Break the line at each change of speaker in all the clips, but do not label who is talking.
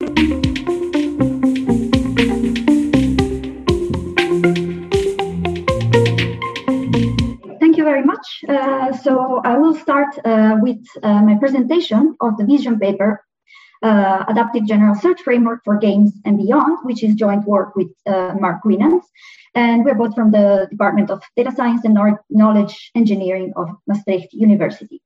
Thank you very much. Uh, so I will start uh, with uh, my presentation of the vision paper, uh, Adaptive General Search Framework for Games and Beyond, which is joint work with uh, Mark Winands. And we're both from the Department of Data Science and Knowledge Engineering of Maastricht University.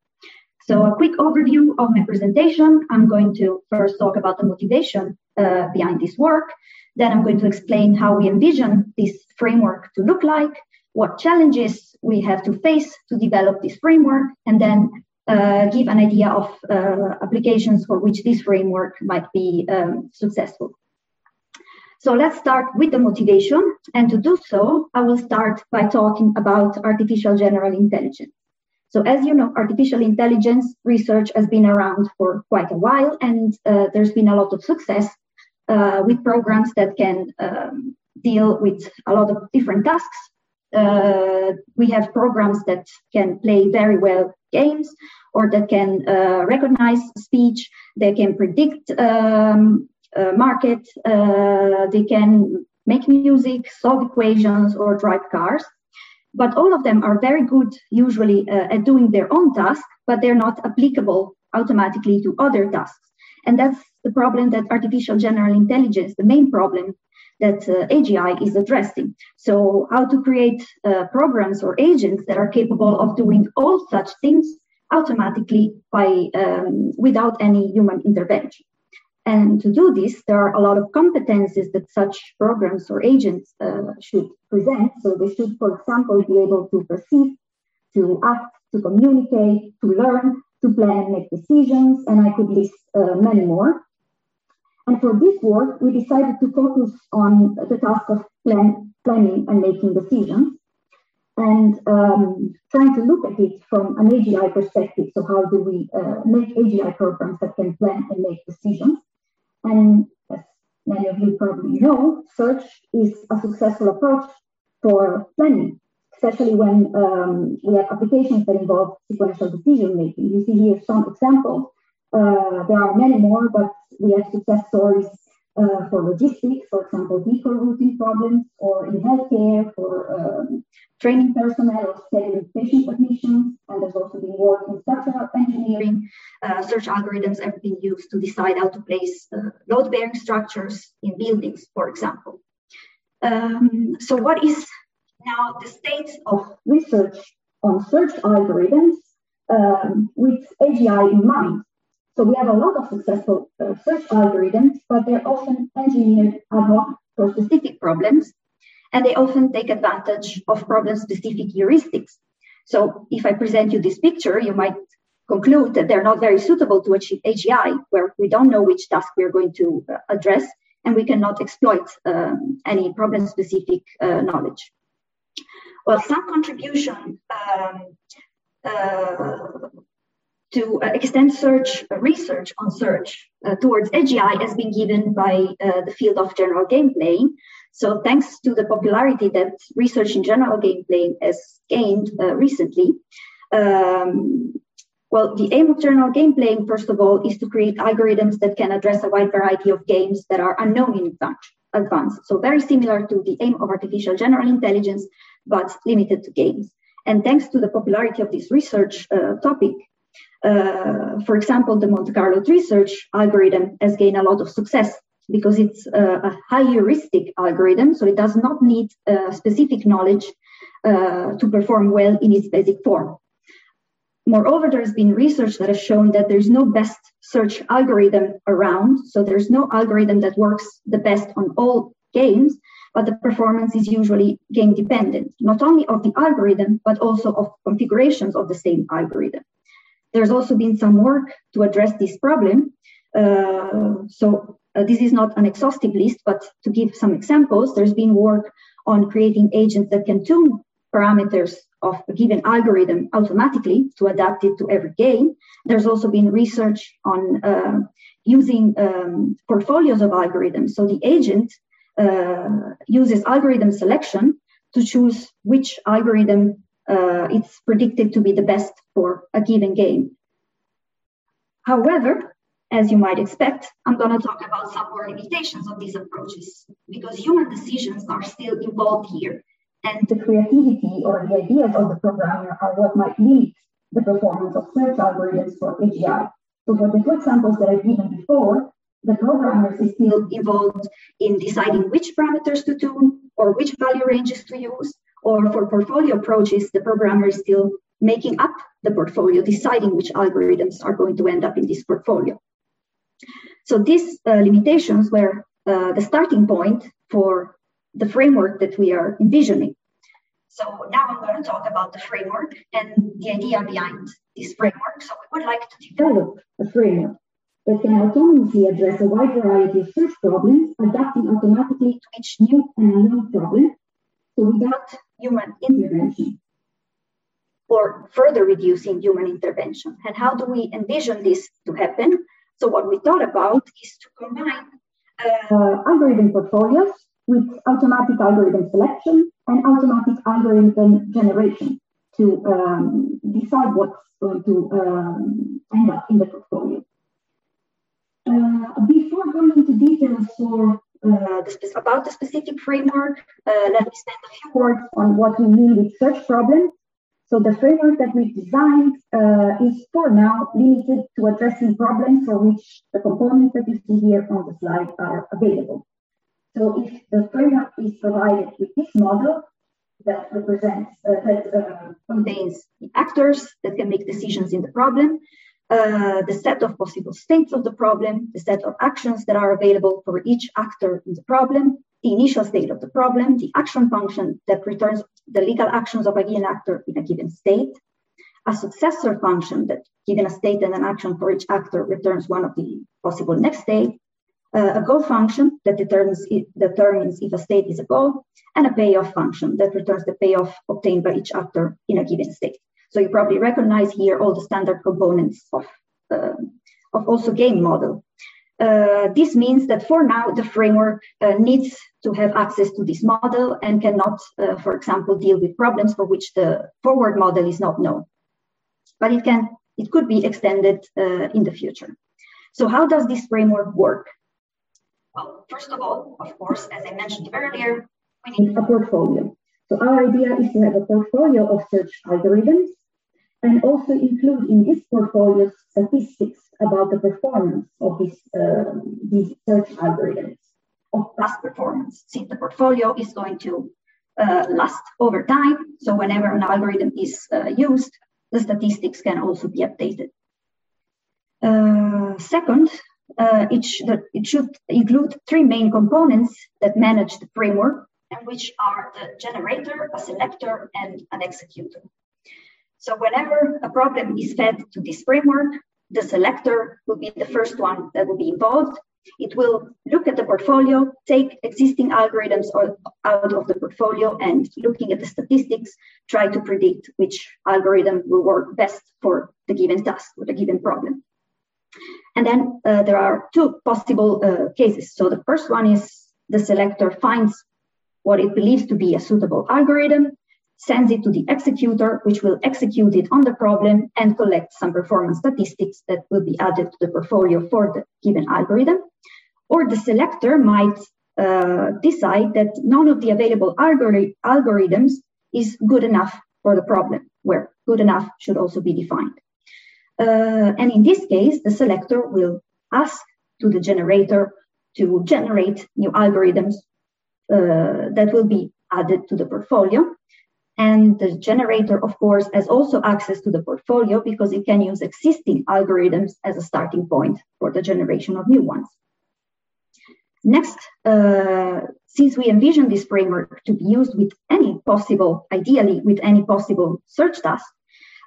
So a quick overview of my presentation. I'm going to first talk about the motivation uh, behind this work. Then I'm going to explain how we envision this framework to look like, what challenges we have to face to develop this framework, and then uh, give an idea of uh, applications for which this framework might be um, successful. So let's start with the motivation. And to do so, I will start by talking about artificial general intelligence. So as you know, artificial intelligence research has been around for quite a while, and uh, there's been a lot of success uh, with programs that can um, deal with a lot of different tasks. Uh, we have programs that can play very well games or that can uh, recognize speech, they can predict um, market, uh, they can make music, solve equations, or drive cars but all of them are very good usually uh, at doing their own task, but they're not applicable automatically to other tasks. And that's the problem that artificial general intelligence, the main problem that uh, AGI is addressing. So, how to create uh, programs or agents that are capable of doing all such things automatically by um, without any human intervention. And to do this, there are a lot of competencies that such programs or agents uh, should present. So they should, for example, be able to perceive, to act, to communicate, to learn, to plan, make decisions, and I could list uh, many more. And for this work, we decided to focus on the task of plan, planning and making decisions and um, trying to look at it from an AGI perspective. So how do we uh, make AGI programs that can plan and make decisions? And as many of you probably know, search is a successful approach for planning, especially when um, we have applications that involve sequential decision making. You see here some examples. Uh, there are many more, but we have success stories uh, for logistics, for example, vehicle routing problems, or in healthcare for um, training personnel or scheduling patient admissions. And there's also been work in structural engineering. Uh, search algorithms have been used to decide how to place uh, load-bearing structures in buildings, for example. Um, so what is now the state of research on search algorithms um, with AGI in mind? So we have a lot of successful uh, search algorithms, but they're often engineered ad hoc for specific problems, and they often take advantage of problem-specific heuristics. So if I present you this picture, you might conclude that they're not very suitable to achieve AGI, where we don't know which task we're going to uh, address, and we cannot exploit um, any problem-specific uh, knowledge. Well, some contribution um, uh, to uh, extend search uh, research on search uh, towards AGI has been given by the field of general game playing. So thanks to the popularity that research in general game playing has gained recently, um, well, the aim of general game playing, first of all, is to create algorithms that can address a wide variety of games that are unknown in advance. So very similar to the aim of artificial general intelligence, but limited to games. And thanks to the popularity of this research uh, topic, uh, for example, the Monte Carlo tree search algorithm has gained a lot of success because it's uh, a high heuristic algorithm, so it does not need uh, specific knowledge uh, to perform well in its basic form. Moreover, there's been research that has shown that there's no best search algorithm around, so there's no algorithm that works the best on all games, but the performance is usually game dependent, not only of the algorithm, but also of configurations of the same algorithm. There's also been some work to address this problem. Uh, so uh, this is not an exhaustive list, but to give some examples, there's been work on creating agents that can tune parameters of a given algorithm automatically to adapt it to every game. There's also been research on uh, using um, portfolios of algorithms. So the agent uh, uses algorithm selection to choose which algorithm uh, it's predicted to be the best for a given game. However, as you might expect, I'm going to talk about some more limitations of these approaches because human decisions are still involved here. And the creativity or the ideas of the programmer are what might limit the performance of search algorithms for AGI. So for the two examples that I've given before, the programmers is still involved in deciding which parameters to tune or which value ranges to use. Or for portfolio approaches, the programmer is still making up the portfolio, deciding which algorithms are going to end up in this portfolio. So these uh, limitations were uh, the starting point for the framework that we are envisioning. So now I'm going to talk about the framework and the idea behind this framework. So we would like to develop a framework that can autonomously address a wide variety of search problems, adapting automatically to each new and unknown problem, so without human intervention or further reducing human intervention. And how do we envision this to happen? So what we thought about is to combine uh, algorithm portfolios with automatic algorithm selection and automatic algorithm generation to um, decide what's going to um, end up in the portfolio. Uh, before going into details for uh, the about the specific framework, uh, let me spend a few words on what we mean with search problems so the framework that we've designed uh, is for now limited to addressing problems for which the components that you see here on the slide are available. So if the framework is provided with this model that represents, uh, that uh, contains the actors that can make decisions in the problem, uh, the set of possible states of the problem, the set of actions that are available for each actor in the problem, the initial state of the problem, the action function that returns the legal actions of a given actor in a given state, a successor function that, given a state and an action for each actor, returns one of the possible next state, uh, a goal function that determines, determines if a state is a goal, and a payoff function that returns the payoff obtained by each actor in a given state. So you probably recognize here all the standard components of, uh, of also game model. Uh, this means that for now, the framework uh, needs to have access to this model and cannot, uh, for example, deal with problems for which the forward model is not known. But it can, it could be extended uh, in the future. So how does this framework work? Well, first of all, of course, as I mentioned earlier, we need a portfolio. So our idea is to have a portfolio of search algorithms and also include in this portfolio statistics about the performance of this, uh, these search algorithms of past performance, since the portfolio is going to uh, last over time. So whenever an algorithm is uh, used, the statistics can also be updated. Uh, second, uh, it, sh it should include three main components that manage the framework, and which are the generator, a selector, and an executor. So whenever a problem is fed to this framework, the selector will be the first one that will be involved. It will look at the portfolio, take existing algorithms out of the portfolio, and looking at the statistics, try to predict which algorithm will work best for the given task or the given problem. And then uh, there are two possible uh, cases. So the first one is the selector finds what it believes to be a suitable algorithm sends it to the executor, which will execute it on the problem and collect some performance statistics that will be added to the portfolio for the given algorithm. Or the selector might uh, decide that none of the available algori- algorithms is good enough for the problem, where good enough should also be defined. Uh, and in this case, the selector will ask to the generator to generate new algorithms uh, that will be added to the portfolio and the generator, of course, has also access to the portfolio because it can use existing algorithms as a starting point for the generation of new ones. Next, uh, since we envision this framework to be used with any possible, ideally with any possible search task,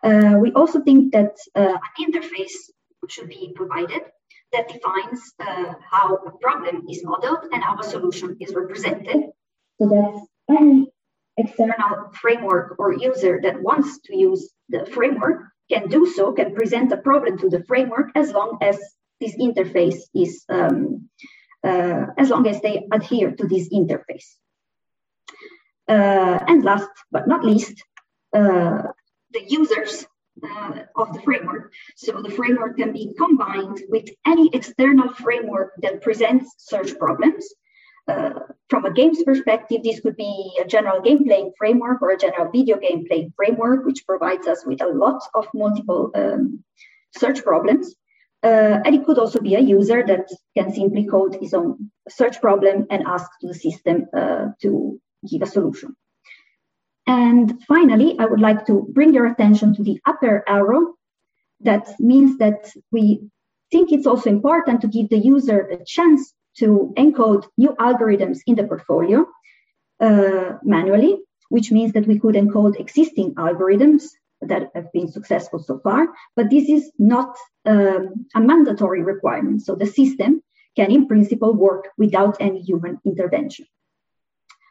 uh, we also think that uh, an interface should be provided that defines uh, how a problem is modeled and how a solution is represented. So that any external framework or user that wants to use the framework can do so, can present a problem to the framework as long as this interface is, um, uh, as long as they adhere to this interface. Uh, and last but not least, uh, the users uh, of the framework. So the framework can be combined with any external framework that presents search problems. From a games perspective, this could be a general game playing framework or a general video game playing framework, which provides us with a lot of multiple um, search problems. Uh, and it could also be a user that can simply code his own search problem and ask the system uh, to give a solution. And finally, I would like to bring your attention to the upper arrow. That means that we think it's also important to give the user a chance to encode new algorithms in the portfolio uh, manually, which means that we could encode existing algorithms that have been successful so far, but this is not um, a mandatory requirement. So the system can, in principle, work without any human intervention.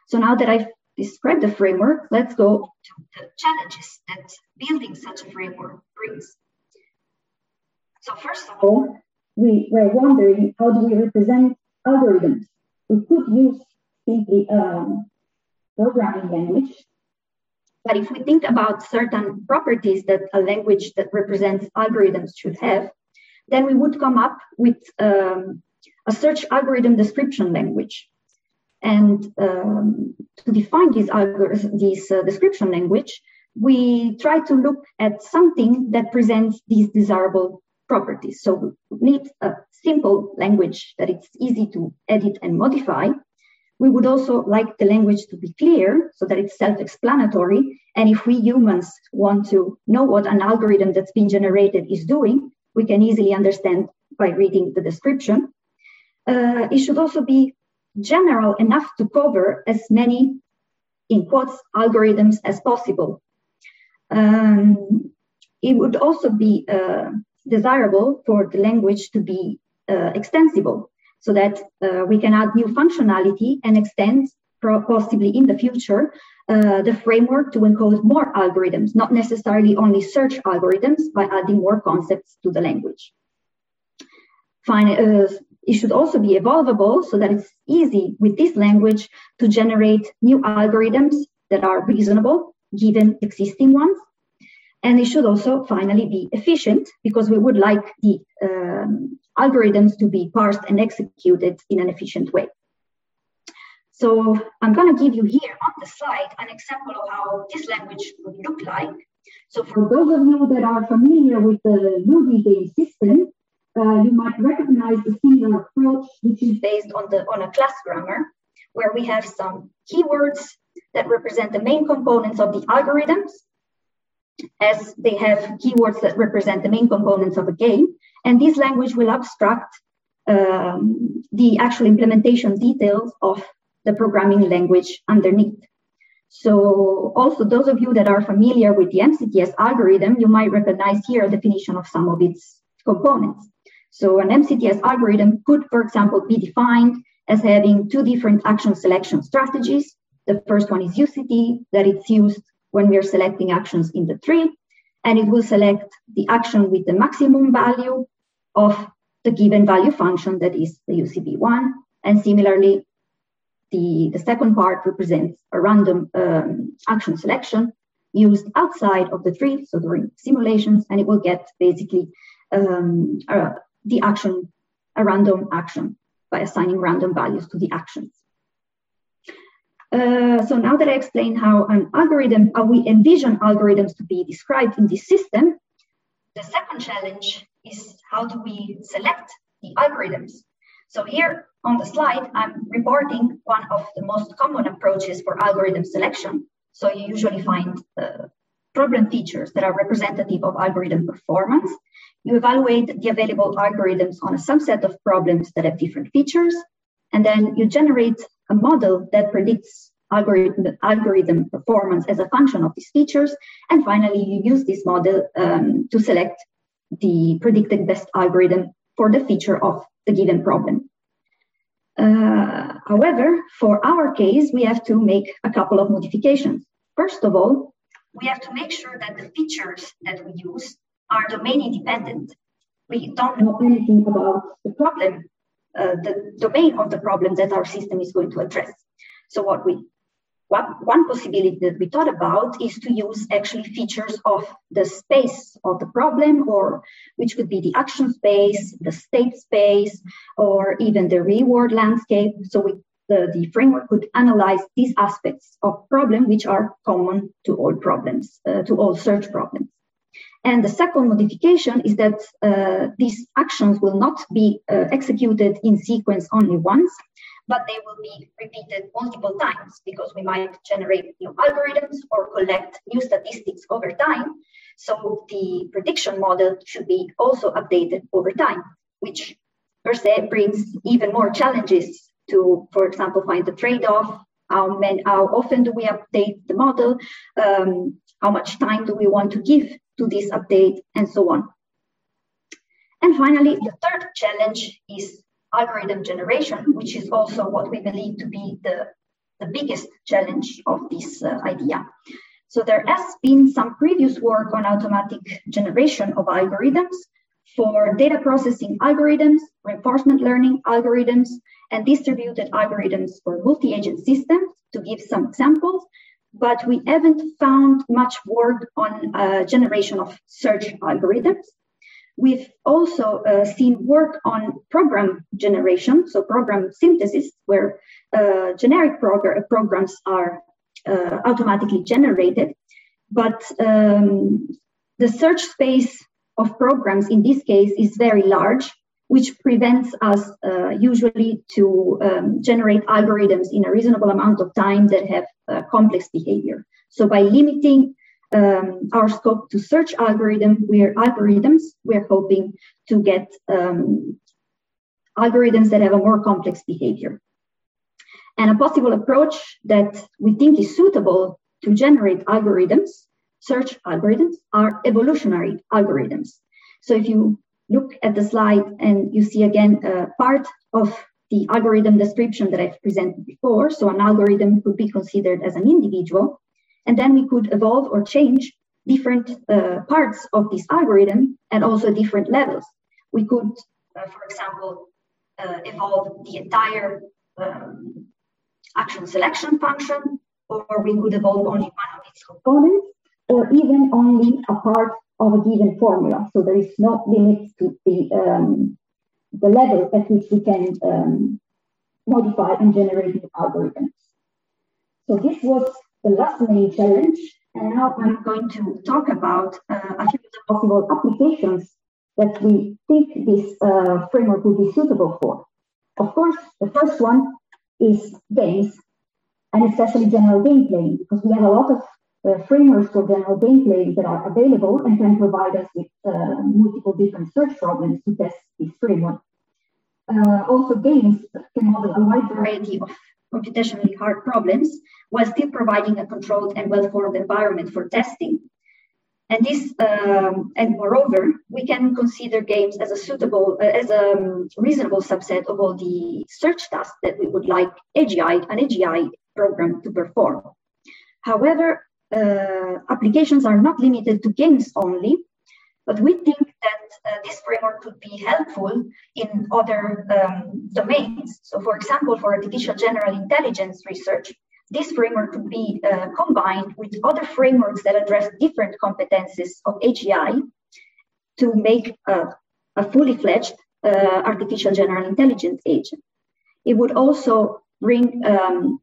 So now that I've described the framework, let's go to the challenges that building such a framework brings. So first of all, we were wondering how do we represent algorithms? We could use simply um, programming language but if we think about certain properties that a language that represents algorithms should have, then we would come up with um, a search algorithm description language. And um, to define this, this uh, description language, we try to look at something that presents these desirable properties. So we need a simple language that it's easy to edit and modify, we would also like the language to be clear so that it's self explanatory. And if we humans want to know what an algorithm that's been generated is doing, we can easily understand by reading the description. Uh, it should also be general enough to cover as many, in quotes, algorithms as possible. Um, it would also be uh, desirable for the language to be uh, extensible so that uh, we can add new functionality and extend possibly in the future uh, the framework to encode more algorithms, not necessarily only search algorithms by adding more concepts to the language. Fine, uh, it should also be evolvable so that it's easy with this language to generate new algorithms that are reasonable given existing ones. And it should also finally be efficient because we would like the um, algorithms to be parsed and executed in an efficient way. So I'm going to give you here on the slide an example of how this language would look like. So for those of you that are familiar with the Ludii game system, uh, you might recognize the similar approach, which is based on the on a class grammar, where we have some keywords that represent the main components of the algorithms, as they have keywords that represent the main components of a game. And this language will abstract um, the actual implementation details of the programming language underneath. So also those of you that are familiar with the MCTS algorithm, you might recognize here a definition of some of its components. So an MCTS algorithm could, for example, be defined as having two different action selection strategies. The first one is UCT, that it's used when we are selecting actions in the tree, and it will select the action with the maximum value of the given value function that is the UCB1. And similarly, the, the second part represents a random um, action selection used outside of the tree, so during simulations, and it will get basically um, uh, the action, a random action by assigning random values to the actions. Uh, so now that I explained how an algorithm, how we envision algorithms to be described in this system, the second challenge is how do we select the algorithms? So here on the slide, I'm reporting one of the most common approaches for algorithm selection. So you usually find uh, problem features that are representative of algorithm performance. You evaluate the available algorithms on a subset of problems that have different features, and then you generate a model that predicts algorithm, algorithm performance as a function of these features. And finally, you use this model um, to select the predicted best algorithm for the feature of the given problem. Uh, however, for our case, we have to make a couple of modifications. First of all, we have to make sure that the features that we use are domain independent. We don't know anything about the problem, uh, the domain of the problem that our system is going to address. So what we what, one possibility that we thought about is to use actually features of the space of the problem, or which could be the action space, the state space, or even the reward landscape. So we, the, the framework could analyze these aspects of problem which are common to all problems, uh, to all search problems. And the second modification is that uh, these actions will not be uh, executed in sequence only once, but they will be repeated multiple times because we might generate new algorithms or collect new statistics over time. So the prediction model should be also updated over time, which per se brings even more challenges to, for example, find the trade-off. How, many, how often do we update the model? Um, how much time do we want to give to this update, and so on. And finally, the third challenge is algorithm generation, which is also what we believe to be the, the biggest challenge of this uh, idea. So there has been some previous work on automatic generation of algorithms for data processing algorithms, reinforcement learning algorithms, and distributed algorithms for multi-agent systems, to give some examples. But we haven't found much work on uh, generation of search algorithms. We've also uh, seen work on program generation, so program synthesis, where uh, generic prog- programs are uh, automatically generated. But um, the search space of programs in this case is very large, which prevents us uh, usually to um, generate algorithms in a reasonable amount of time that have uh, complex behavior. So by limiting um, our scope to search algorithm, we're algorithms, we're hoping to get um, algorithms that have a more complex behavior. And a possible approach that we think is suitable to generate algorithms, search algorithms, are evolutionary algorithms. So if you look at the slide and you see again a part of the algorithm description that I've presented before, so an algorithm could be considered as an individual, and then we could evolve or change different uh, parts of this algorithm at also different levels. We could, uh, for example, uh, evolve the entire um, action selection function, or we could evolve only one of its components, or even only a part of a given formula. So there is no limit to the, um, the level at which we can um, modify and generate new algorithms. So this was the last main challenge. And now I'm going to talk about uh, a few possible applications that we think this uh, framework will be suitable for. Of course, the first one is games, and especially general game playing, because we have a lot of uh, frameworks for general game playing that are available and can provide us with uh, multiple different search problems to test this framework. Uh, also, games can model a wide variety of computationally hard problems while still providing a controlled and well-formed environment for testing. And this, um, and moreover, we can consider games as a suitable, uh, as a um, reasonable subset of all the search tasks that we would like AGI, an AGI program to perform. However, uh, applications are not limited to games only, but we think that uh, this framework could be helpful in other um, domains. So, for example, for artificial general intelligence research, this framework could be uh, combined with other frameworks that address different competencies of AGI to make a, a fully fledged uh, artificial general intelligence agent. It would also bring um,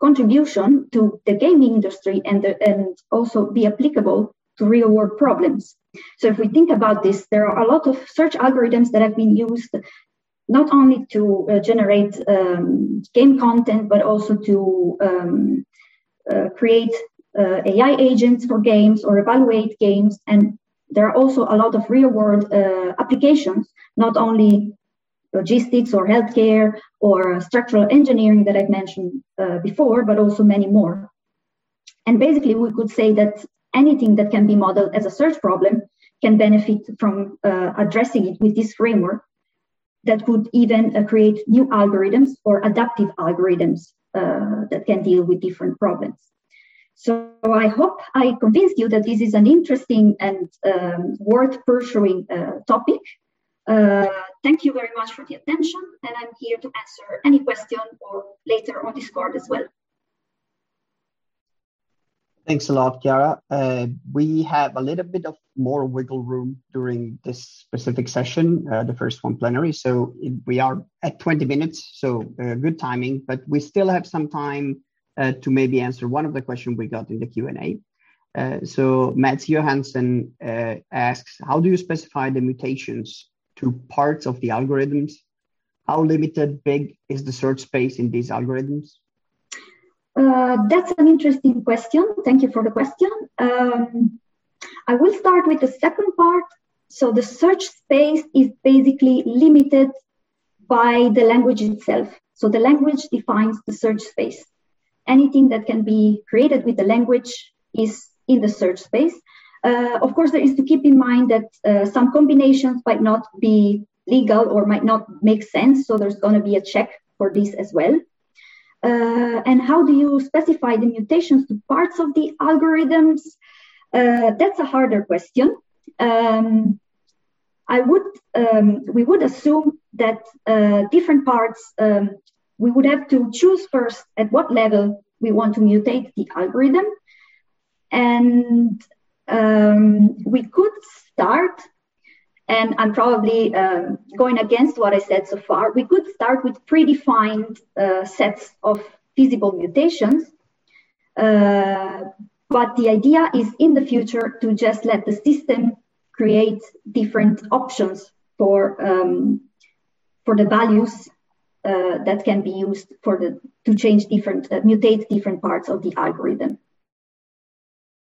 contribution to the gaming industry and, the, and also be applicable to real world problems. So if we think about this, there are a lot of search algorithms that have been used not only to uh, generate um, game content, but also to um, uh, create uh, AI agents for games or evaluate games. And there are also a lot of real world uh, applications, not only logistics or healthcare or structural engineering that I've mentioned uh, before, but also many more. And basically, we could say that anything that can be modeled as a search problem can benefit from uh, addressing it with this framework that could even uh, create new algorithms or adaptive algorithms uh, that can deal with different problems. So I hope I convinced you that this is an interesting and um, worth pursuing uh, topic. Uh, thank you very much for the attention, and I'm here to answer any question or later on Discord as well.
Thanks a lot, Chiara. Uh, we have a little bit of more wiggle room during this specific session, uh, the first one plenary. So it, we are at 20 minutes, so uh, good timing, but we still have some time uh, to maybe answer one of the questions we got in the Q&A. Uh, so Mats Johansson asks, how do you specify the mutations to parts of the algorithms? How limited big is the search space in these algorithms?
Uh, that's an interesting question. Thank you for the question. Um, I will start with the second part. So the search space is basically limited by the language itself. So the language defines the search space. Anything that can be created with the language is in the search space. Uh, of course, there is to keep in mind that uh, some combinations might not be legal or might not make sense. So there's going to be a check for this as well. Uh, and how do you specify the mutations to parts of the algorithms? Uh, that's a harder question. Um, I would, um, we would assume that uh, different parts, um, we would have to choose first at what level we want to mutate the algorithm. And um, we could start and I'm probably um, going against what I said so far. We could start with predefined uh, sets of feasible mutations. Uh, but the idea is in the future to just let the system create different options for, um, for the values uh, that can be used for the, to change different, uh, mutate different parts of the algorithm.